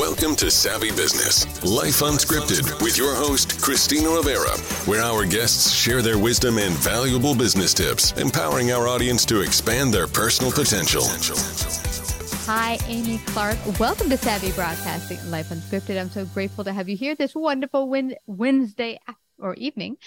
Welcome to Savvy Business, Life Unscripted, with your host, Christina Rivera, where our guests share their wisdom and valuable business tips, empowering our audience to expand their personal potential. Hi, Amy Clark. Welcome to Savvy Broadcasting, Life Unscripted. I'm so grateful to have you here this wonderful win- Wednesday or evening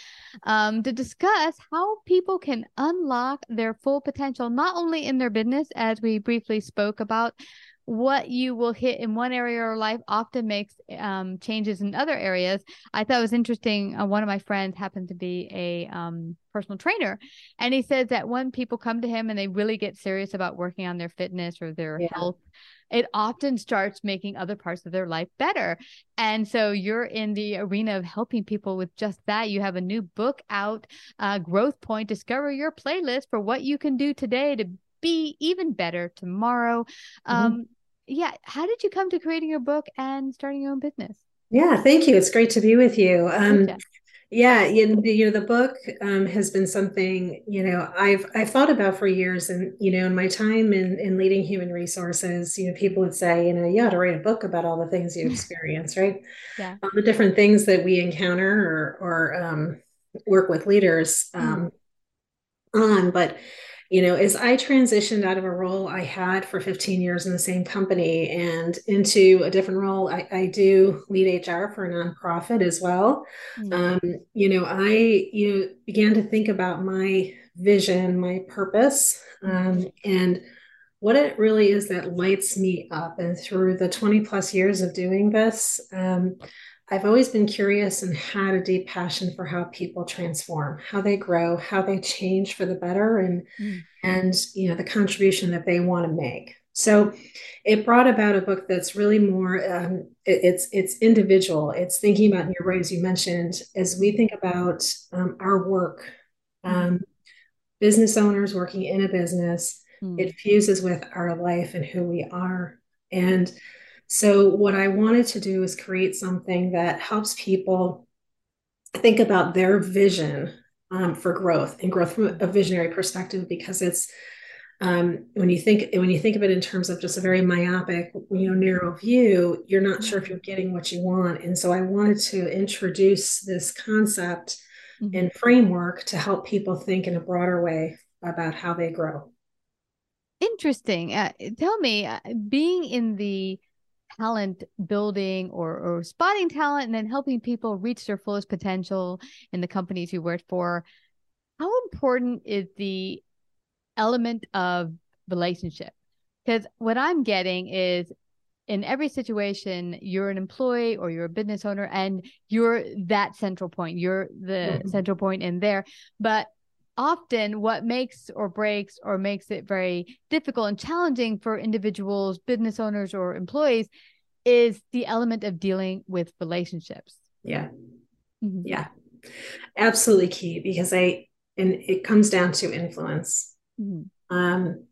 um, to discuss how people can unlock their full potential, not only in their business, as we briefly spoke about, what you will hit in one area of life often makes um, changes in other areas. I thought it was interesting. Uh, one of my friends happened to be a um, personal trainer, and he said that when people come to him and they really get serious about working on their fitness or their yeah. health, it often starts making other parts of their life better. And so you're in the arena of helping people with just that. You have a new book out, uh, Growth Point. Discover your playlist for what you can do today to be even better tomorrow. Mm-hmm. Um, yeah, how did you come to creating your book and starting your own business? Yeah, thank you. It's great to be with you. Um, yeah, you, you know, the book um, has been something you know I've I've thought about for years, and you know, in my time in in leading human resources, you know, people would say, you know, you ought to write a book about all the things you experience, right? Yeah, all the different things that we encounter or or um, work with leaders mm. on, but you know, as I transitioned out of a role I had for 15 years in the same company and into a different role, I, I do lead HR for a nonprofit as well. Mm-hmm. Um, you know, I you know began to think about my vision, my purpose, um, and what it really is that lights me up. And through the 20 plus years of doing this, um, I've always been curious and had a deep passion for how people transform, how they grow, how they change for the better, and mm. and you know the contribution that they want to make. So it brought about a book that's really more um, it, it's it's individual. It's thinking about your ways you mentioned as we think about um, our work, mm. um, business owners working in a business. Mm. It fuses with our life and who we are, and so, what I wanted to do is create something that helps people think about their vision um, for growth and growth from a visionary perspective because it's um, when you think when you think of it in terms of just a very myopic you know narrow view you're not sure if you're getting what you want. And so i wanted to introduce this concept mm-hmm. and framework to help people think in a broader way about how they grow. Interesting. Uh, tell me uh, being in the talent building or, or spotting talent and then helping people reach their fullest potential in the companies you work for how important is the element of relationship because what i'm getting is in every situation you're an employee or you're a business owner and you're that central point you're the mm-hmm. central point in there but often what makes or breaks or makes it very difficult and challenging for individuals, business owners, or employees is the element of dealing with relationships. Yeah. Mm-hmm. Yeah. Absolutely key because I, and it comes down to influence. Mm-hmm. Um,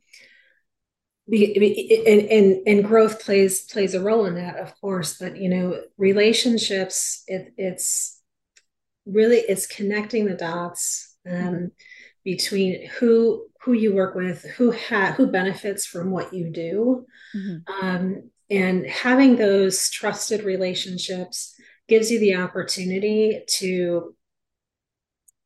and, and and growth plays plays a role in that of course but you know relationships it, it's really it's connecting the dots um, between who who you work with who ha- who benefits from what you do. Mm-hmm. um, and having those trusted relationships gives you the opportunity to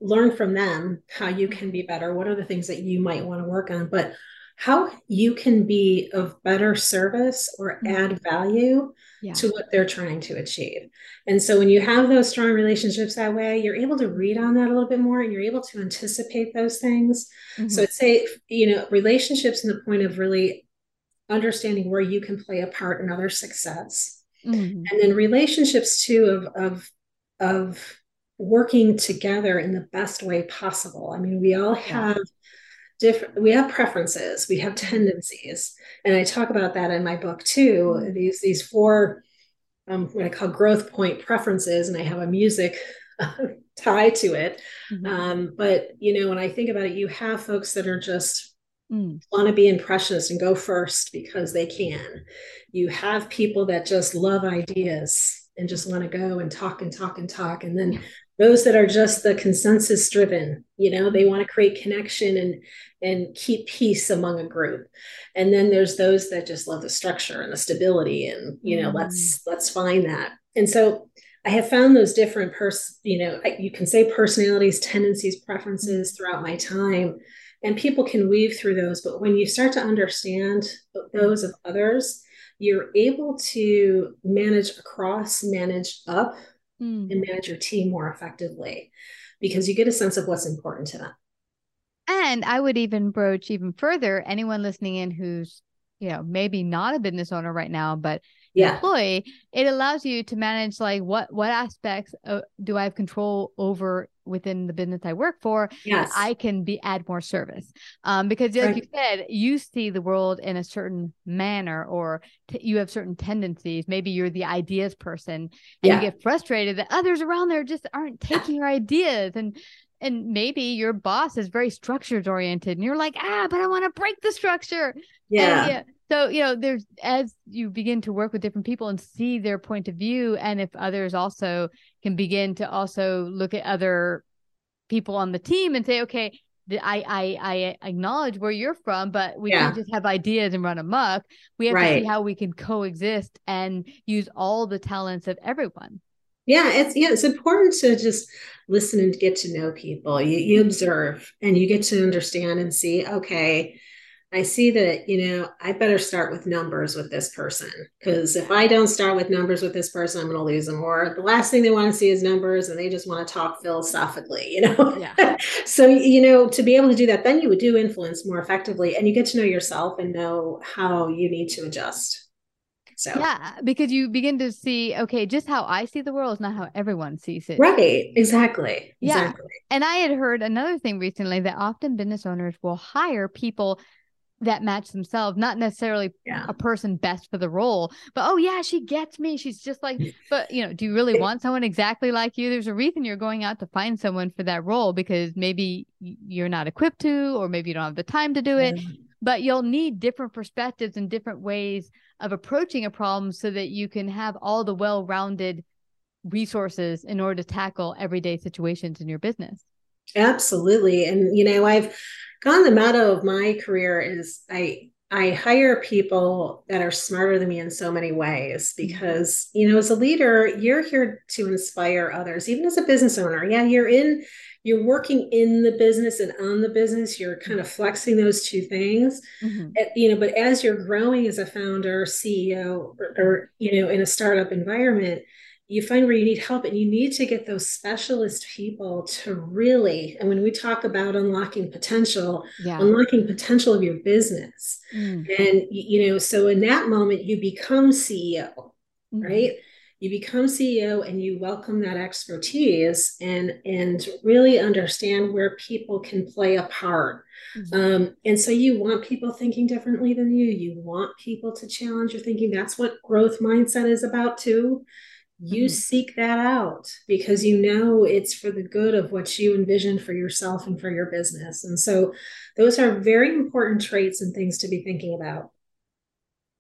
learn from them how you can be better. What are the things that you might want to work on? But how you can be of better service or mm-hmm. add value yeah. to what they're trying to achieve. And so when you have those strong relationships that way, you're able to read on that a little bit more and you're able to anticipate those things. Mm-hmm. So I'd say, you know, relationships in the point of really understanding where you can play a part in other success. Mm-hmm. And then relationships too of of of working together in the best way possible. I mean, we all have different we have preferences we have tendencies and i talk about that in my book too mm-hmm. these these four um, what i call growth point preferences and i have a music tie to it mm-hmm. um, but you know when i think about it you have folks that are just mm. want to be impressionist and go first because they can you have people that just love ideas and just want to go and talk and talk and talk and then those that are just the consensus driven you know they want to create connection and and keep peace among a group. And then there's those that just love the structure and the stability and you know mm. let's let's find that. And so i have found those different pers you know you can say personalities tendencies preferences throughout my time and people can weave through those. But when you start to understand those of others you're able to manage across manage up mm. and manage your team more effectively because you get a sense of what's important to them. And I would even broach even further anyone listening in who's, you know, maybe not a business owner right now, but yeah. employee, it allows you to manage like what what aspects of, do I have control over within the business I work for, yes. I can be add more service. Um, because like right. you said, you see the world in a certain manner, or t- you have certain tendencies. Maybe you're the ideas person, and yeah. you get frustrated that others around there just aren't taking your ideas, and and maybe your boss is very structures oriented, and you're like, ah, but I want to break the structure. Yeah. And, yeah so you know there's as you begin to work with different people and see their point of view and if others also can begin to also look at other people on the team and say okay I, I I acknowledge where you're from, but we yeah. can't just have ideas and run amok. We have right. to see how we can coexist and use all the talents of everyone. Yeah, it's yeah, it's important to just listen and get to know people. You you observe and you get to understand and see, okay, I see that, you know, I better start with numbers with this person because if I don't start with numbers with this person, I'm going to lose them. Or the last thing they want to see is numbers and they just want to talk philosophically, you know? Yeah. so, you know, to be able to do that, then you would do influence more effectively and you get to know yourself and know how you need to adjust. So, yeah, because you begin to see, okay, just how I see the world is not how everyone sees it. Right. Exactly. Yeah. Exactly. And I had heard another thing recently that often business owners will hire people that match themselves, not necessarily yeah. a person best for the role, but oh yeah, she gets me. She's just like, but you know, do you really want someone exactly like you? There's a reason you're going out to find someone for that role because maybe you're not equipped to, or maybe you don't have the time to do it. But you'll need different perspectives and different ways of approaching a problem so that you can have all the well-rounded resources in order to tackle everyday situations in your business. Absolutely. And you know, I've of the motto of my career is I I hire people that are smarter than me in so many ways mm-hmm. because, you know, as a leader, you're here to inspire others, even as a business owner. Yeah, you're in, you're working in the business and on the business. You're kind of flexing those two things, mm-hmm. you know, but as you're growing as a founder, CEO, or, or, you know, in a startup environment, you find where you need help and you need to get those specialist people to really and when we talk about unlocking potential yeah. unlocking potential of your business mm. and you know so in that moment you become ceo mm. right you become ceo and you welcome that expertise and and really understand where people can play a part mm-hmm. um, and so you want people thinking differently than you you want people to challenge your thinking that's what growth mindset is about too you mm-hmm. seek that out because you know it's for the good of what you envision for yourself and for your business. And so those are very important traits and things to be thinking about.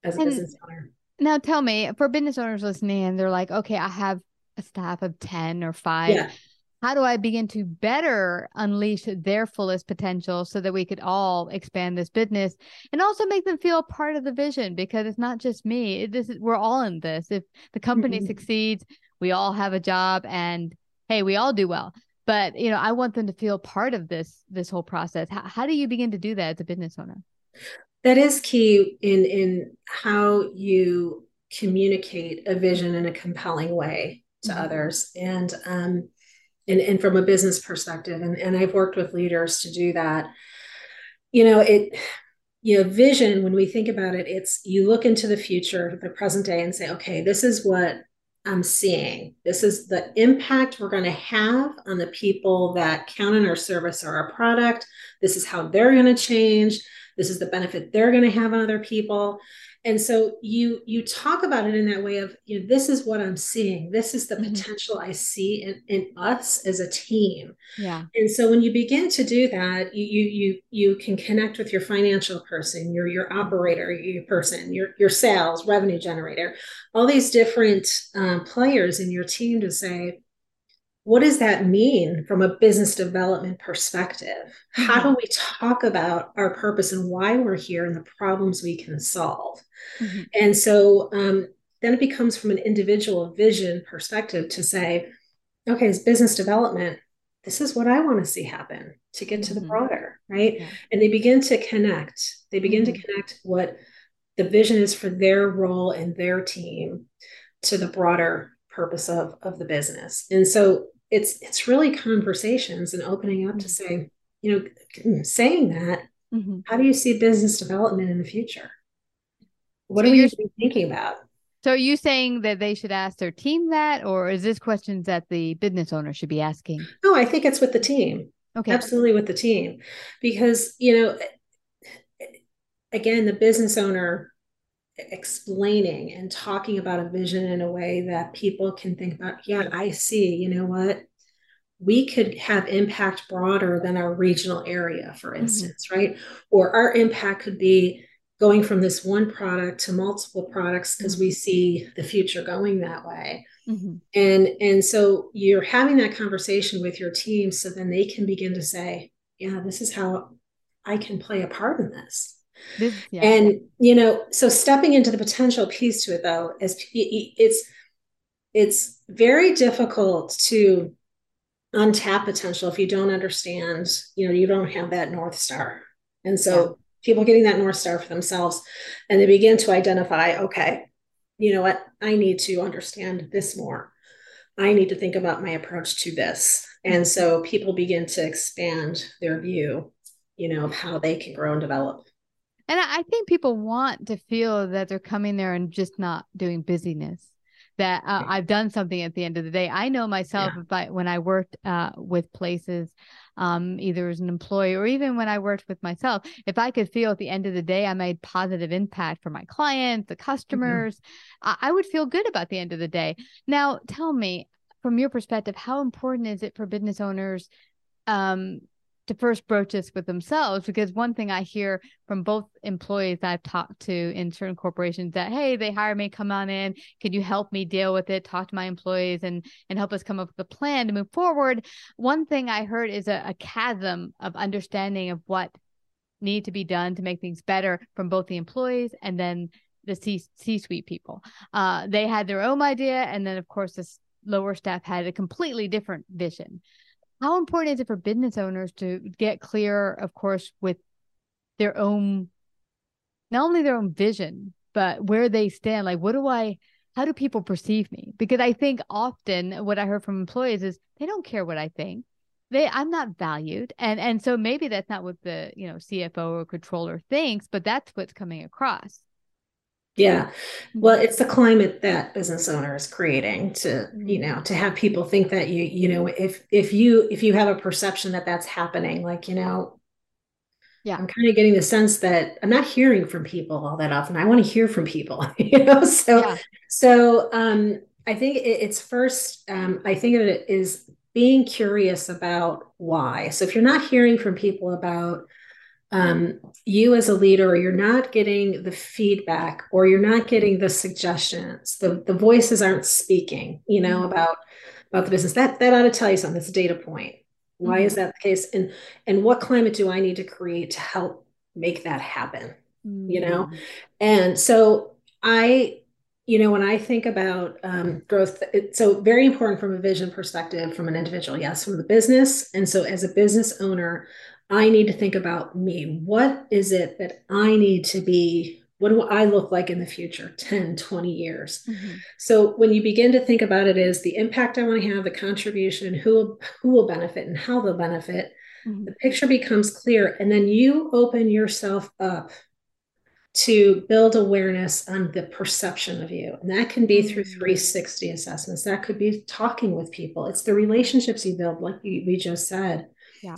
as a and business owner. Now tell me, for business owners listening, and they're like, okay, I have a staff of 10 or five. Yeah. How do I begin to better unleash their fullest potential so that we could all expand this business and also make them feel part of the vision? Because it's not just me. This is, we're all in this. If the company mm-hmm. succeeds, we all have a job and hey, we all do well. But you know, I want them to feel part of this this whole process. How, how do you begin to do that as a business owner? That is key in in how you communicate a vision in a compelling way to mm-hmm. others and um and, and from a business perspective and, and i've worked with leaders to do that. You know it you know vision when we think about it it's you look into the future the present day and say okay this is what i'm seeing. This is the impact we're going to have on the people that count on our service or our product. This is how they're going to change. This is the benefit they're going to have on other people and so you you talk about it in that way of you know this is what i'm seeing. This is the mm-hmm. potential i see in, in us as a team. Yeah. And so when you begin to do that you you you, you can connect with your financial person your your operator your person your your sales revenue generator all these different um, players in your team to say what does that mean from a business development perspective? How do mm-hmm. we talk about our purpose and why we're here and the problems we can solve? Mm-hmm. And so um, then it becomes from an individual vision perspective to say, okay, as business development, this is what I want to see happen to get mm-hmm. to the mm-hmm. broader, right? Yeah. And they begin to connect. They begin to mm-hmm. connect what the vision is for their role and their team to the broader purpose of, of the business. And so it's it's really conversations and opening up to mm-hmm. say you know saying that mm-hmm. how do you see business development in the future? What so are you thinking about? So are you saying that they should ask their team that or is this questions that the business owner should be asking? No i think it's with the team. Okay. Absolutely with the team. Because you know again the business owner explaining and talking about a vision in a way that people can think about yeah i see you know what we could have impact broader than our regional area for mm-hmm. instance mm-hmm. right or our impact could be going from this one product to multiple products because mm-hmm. we see the future going that way mm-hmm. and and so you're having that conversation with your team so then they can begin to say yeah this is how i can play a part in this this, yeah. And you know, so stepping into the potential piece to it though is it's it's very difficult to untap potential if you don't understand, you know, you don't have that north star. And so yeah. people getting that north star for themselves and they begin to identify, okay, you know what, I need to understand this more. I need to think about my approach to this. And so people begin to expand their view, you know, of how they can grow and develop. And I think people want to feel that they're coming there and just not doing busyness. That uh, I've done something at the end of the day. I know myself yeah. if I, when I worked uh, with places, um, either as an employee or even when I worked with myself, if I could feel at the end of the day I made positive impact for my clients, the mm-hmm. customers, mm-hmm. I, I would feel good about the end of the day. Now, tell me from your perspective, how important is it for business owners um, to first broach this with themselves because one thing I hear from both employees I've talked to in certain corporations that hey they hire me come on in. Can you help me deal with it? Talk to my employees and and help us come up with a plan to move forward. One thing I heard is a, a chasm of understanding of what need to be done to make things better from both the employees and then the C C suite people. Uh, they had their own idea and then of course this lower staff had a completely different vision how important is it for business owners to get clear, of course, with their own, not only their own vision, but where they stand? Like, what do I, how do people perceive me? Because I think often what I heard from employees is they don't care what I think. They, I'm not valued, and and so maybe that's not what the you know CFO or controller thinks, but that's what's coming across. Yeah. Well, it's the climate that business owner is creating to, you mm-hmm. know, to have people think that you, you know, if if you if you have a perception that that's happening, like, you know, yeah, I'm kind of getting the sense that I'm not hearing from people all that often. I want to hear from people, you know. So, yeah. so um, I think it, it's first. Um, I think of it is being curious about why. So if you're not hearing from people about um, you as a leader, you're not getting the feedback or you're not getting the suggestions. The, the voices aren't speaking, you know, mm-hmm. about about the business. That that ought to tell you something. It's a data point. Why mm-hmm. is that the case? And and what climate do I need to create to help make that happen? Mm-hmm. You know? Mm-hmm. And so I you know, when I think about um, growth, it's so very important from a vision perspective from an individual, yes, from the business. And so, as a business owner, I need to think about me. What is it that I need to be? What do I look like in the future, 10, 20 years? Mm-hmm. So when you begin to think about it is the impact I want to have, the contribution, who will, who will benefit and how they'll benefit, mm-hmm. the picture becomes clear. And then you open yourself up to build awareness on the perception of you. And that can be through mm-hmm. 360 assessments. That could be talking with people. It's the relationships you build, like we just said. Yeah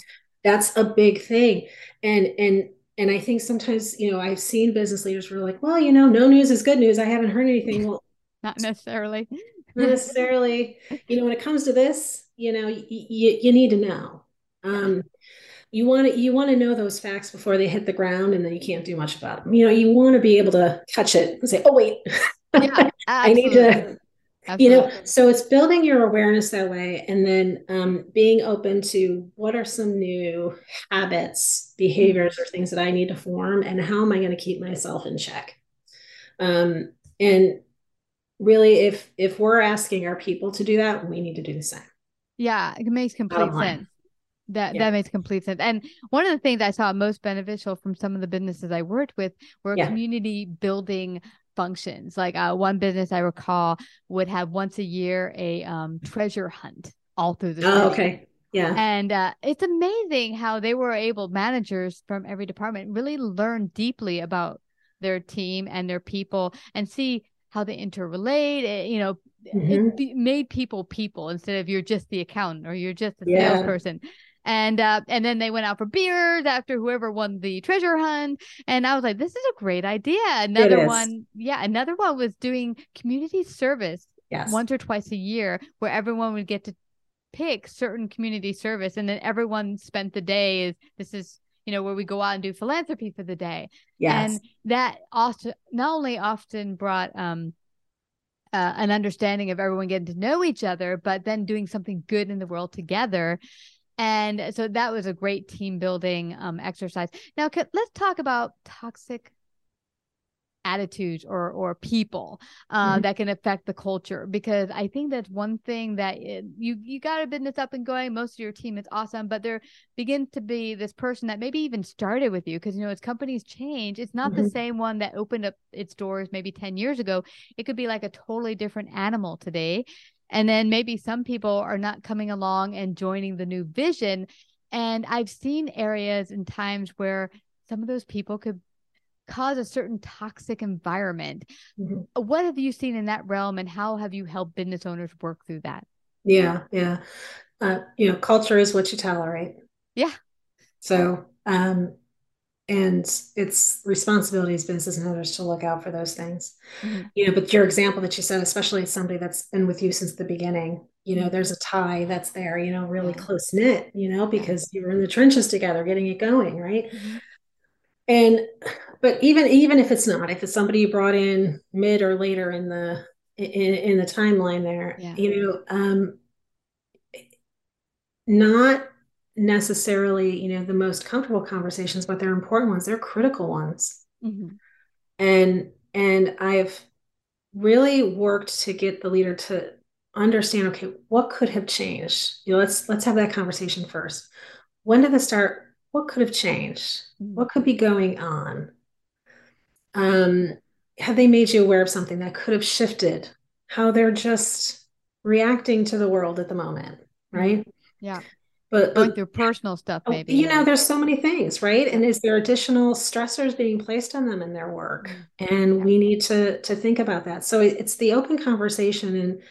that's a big thing. And and and i think sometimes you know i've seen business leaders who are like well you know no news is good news. I haven't heard anything. Well not necessarily. not necessarily. You know when it comes to this you know y- y- you need to know. Um you want to you want to know those facts before they hit the ground and then you can't do much about them you know you want to be able to catch it and say oh wait. Yeah, i need to Absolutely. you know so it's building your awareness that way and then um, being open to what are some new habits behaviors or things that i need to form and how am i going to keep myself in check um, and really if if we're asking our people to do that we need to do the same yeah it makes complete sense that yeah. that makes complete sense. And one of the things I saw most beneficial from some of the businesses I worked with were yeah. community building functions. Like uh, one business I recall would have once a year a um, treasure hunt all through the. Oh, okay. Yeah. And uh, it's amazing how they were able, managers from every department, really learn deeply about their team and their people and see how they interrelate. It, eh, you know, mm-hmm. it made people people instead of you're just the accountant or you're just the yeah. salesperson and uh, and then they went out for beers after whoever won the treasure hunt and i was like this is a great idea another one yeah another one was doing community service yes. once or twice a year where everyone would get to pick certain community service and then everyone spent the day is this is you know where we go out and do philanthropy for the day yes. and that also not only often brought um uh, an understanding of everyone getting to know each other, but then doing something good in the world together. And so that was a great team building um, exercise. Now, could, let's talk about toxic attitudes or or people uh, mm-hmm. that can affect the culture because I think that's one thing that it, you you got a business up and going. Most of your team is awesome, but there begins to be this person that maybe even started with you because you know as companies change, it's not mm-hmm. the same one that opened up its doors maybe ten years ago. It could be like a totally different animal today, and then maybe some people are not coming along and joining the new vision. And I've seen areas and times where some of those people could cause a certain toxic environment. Mm-hmm. What have you seen in that realm and how have you helped business owners work through that? Yeah, yeah. Uh, you know, culture is what you tolerate. Yeah. So, um, and it's responsibility as business owners to look out for those things mm-hmm. you know but your example that you said especially as somebody that's been with you since the beginning you know there's a tie that's there you know really close knit you know because you were in the trenches together getting it going right mm-hmm. and but even even if it's not if it's somebody you brought in mid or later in the in, in the timeline there yeah. you know um not necessarily you know the most comfortable conversations but they're important ones. They're critical ones. Mm-hmm. and and i've really worked to get the leader to understand okay what could have changed? You know let's let's have that conversation first. When did this start? What could have changed? Mm-hmm. what could be going on? Um have they made you aware of something that could have shifted how they're just reacting to the world at the moment right? Yeah but going through personal stuff oh, maybe you know there's so many things right? And is there additional stressors being placed on them in their work? Mm-hmm. and we need to to think about that. So it's the open conversation and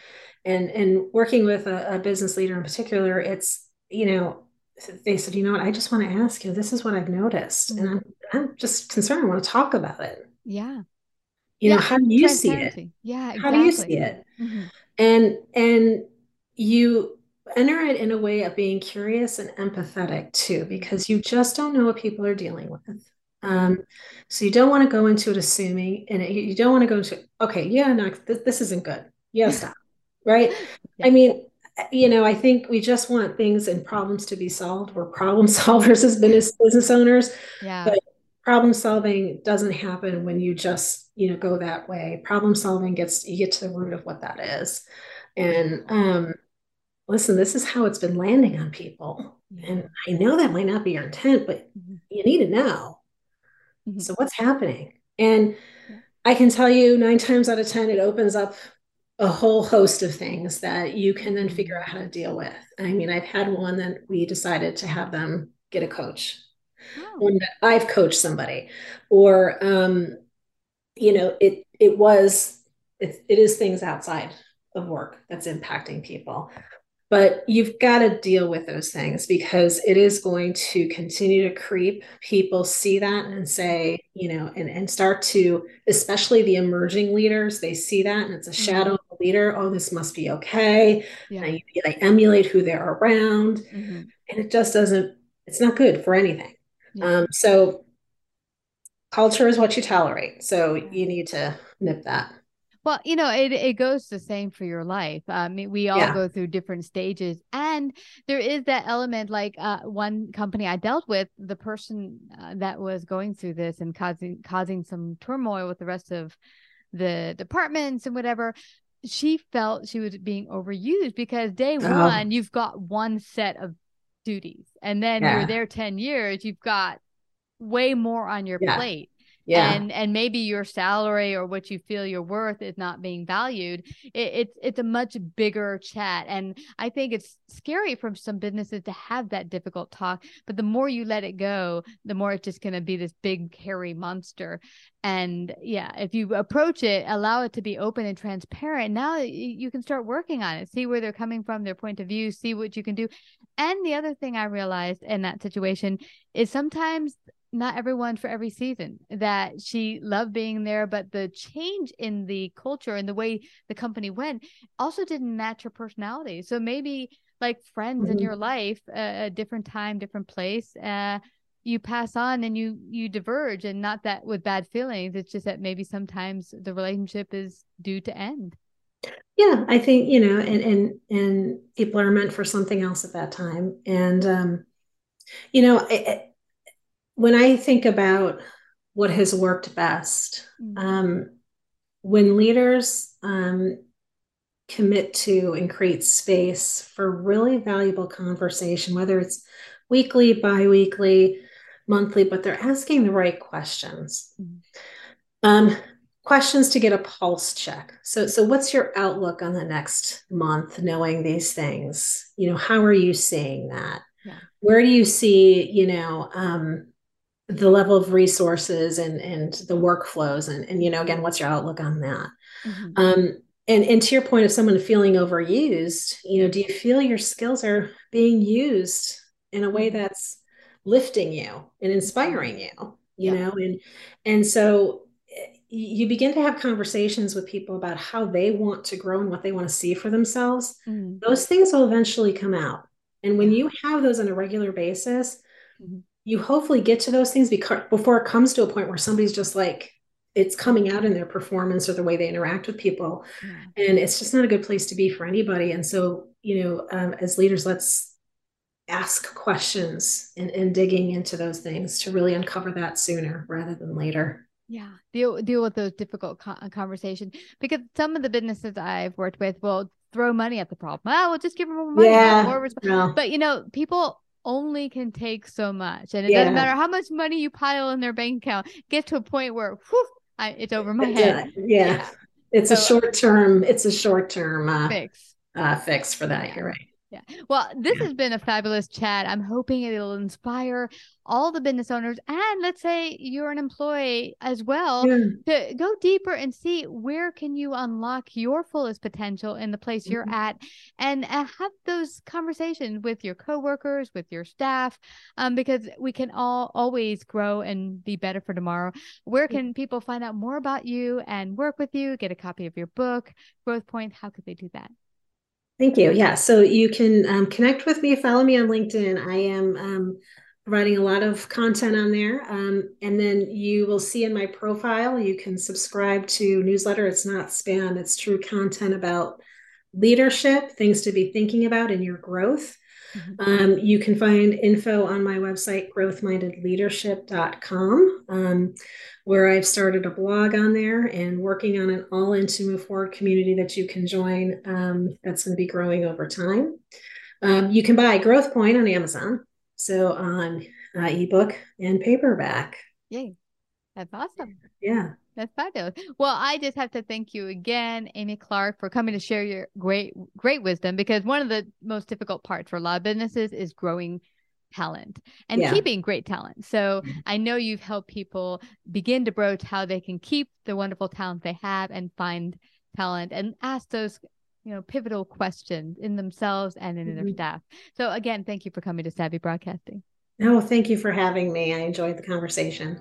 and and working with a, a business leader in particular it's you know they said you know what? I just want to ask you this is what i've noticed mm-hmm. and i'm i'm just concerned i want to talk about it. Yeah. You yeah, know how do you see it? yeah exactly. how do you see it? Mm-hmm. and and you enter it in a way of being curious and empathetic too, because you just don't know what people are dealing with. Um, so you don't want to go into it assuming, and you don't want to go into, okay, yeah, no, this, this isn't good. Yeah, stop. right. Yeah. I mean, you know, I think we just want things and problems to be solved. We're problem solvers as business business owners. Yeah. But problem solving doesn't happen when you just, you know, go that way. Problem solving gets you get to the root of what that is. And um, listen, this is how it's been landing on people. And I know that might not be your intent, but mm-hmm. you need to know. Mm-hmm. So what's happening? And I can tell you nine times out of 10, it opens up a whole host of things that you can then figure out how to deal with. I mean, I've had one that we decided to have them get a coach. Oh. One that I've coached somebody, or um, you know, it it was it, it is things outside of work that's impacting people but you've got to deal with those things because it is going to continue to creep people see that and say you know and, and start to especially the emerging leaders they see that and it's a mm-hmm. shadow of the leader oh this must be okay yeah. and they emulate who they're around mm-hmm. and it just doesn't it's not good for anything yeah. um, so culture is what you tolerate so you need to nip that well, you know, it, it goes the same for your life. I mean, we all yeah. go through different stages. And there is that element like uh, one company I dealt with, the person uh, that was going through this and causing causing some turmoil with the rest of the departments and whatever. She felt she was being overused because day oh. one, you've got one set of duties. And then yeah. you're there 10 years, you've got way more on your yeah. plate yeah. and and maybe your salary or what you feel your worth is not being valued it, it's it's a much bigger chat. And i think it's scary for some businesses to have that difficult talk but the more you let it go the more it's just going to be this big hairy monster. And yeah if you approach it allow it to be open and transparent now you can start working on it see where they're coming from their point of view see what you can do. And the other thing i realized in that situation is sometimes not everyone for every season that she loved being there but the change in the culture and the way the company went also didn't match her personality. So maybe like friends mm-hmm. in your life uh, a different time different place uh, you pass on and you you diverge and not that with bad feelings. It's just that maybe sometimes the relationship is due to end. Yeah i think you know and and and people are meant for something else at that time. And um you know it, when I think about what has worked best, mm-hmm. um, when leaders um, commit to and create space for really valuable conversation, whether it's weekly, biweekly, monthly, but they're asking the right questions. Mm-hmm. Um, questions to get a pulse check. So, so what's your outlook on the next month, knowing these things? You know, how are you seeing that? Yeah. Where do you see, you know, um, the level of resources and and the workflows and and you know again what's your outlook on that mm-hmm. um and and to your point of someone feeling overused you know do you feel your skills are being used in a way mm-hmm. that's lifting you and inspiring you you yeah. know and and so eh, you begin to have conversations with people about how they want to grow and what they want to see for themselves mm-hmm. those things will eventually come out and when you have those on a regular basis mm-hmm you hopefully get to those things before it comes to a point where somebody's just like it's coming out in their performance or the way they interact with people. Yeah. and it's just not a good place to be for anybody. And so you know um, as leaders let's ask questions and, and digging into those things to really uncover that sooner rather than later. Yeah. Deal deal with those difficult uh, conversations because some of the businesses i've worked with will throw money at the problem. Oh we'll just give them more money yeah, more no. but you know people only can take so much. And it yeah. doesn't matter how much money you pile in their bank account, get to a point where whew, I, it's over my head. Yeah. yeah. It's so, a short term, it's a short term uh, fix. Uh, fix for that. You're right. Yeah. Well, this has been a fabulous chat. I'm hoping it'll inspire all the business owners and let's say you're an employee as well yeah. to go deeper and see where can you unlock your fullest potential in the place mm-hmm. you're at and uh, have those conversations with your coworkers, with your staff um, because we can all always grow and be better for tomorrow. Where can people find out more about you and work with you, get a copy of your book, Growth Point? How could they do that? Thank you. Yeah. So you can um, connect with me, follow me on LinkedIn. I am um, writing a lot of content on there. Um, and then you will see in my profile, you can subscribe to newsletter. It's not spam, it's true content about leadership, things to be thinking about in your growth. Mm-hmm. Um, you can find info on my website, growthmindedleadership.com, um, where I've started a blog on there and working on an all in to move forward community that you can join um, that's going to be growing over time. Um, you can buy Growth Point on Amazon, so on uh, ebook and paperback. Yay. That's awesome. Yeah. That's fabulous. Well, I just have to thank you again, Amy Clark, for coming to share your great, great wisdom because one of the most difficult parts for a lot of businesses is growing talent and yeah. keeping great talent. So mm-hmm. I know you've helped people begin to broach how they can keep the wonderful talent they have and find talent and ask those you know pivotal questions in themselves and in mm-hmm. their staff. So again, thank you for coming to Savvy Broadcasting. No, thank you for having me. I enjoyed the conversation.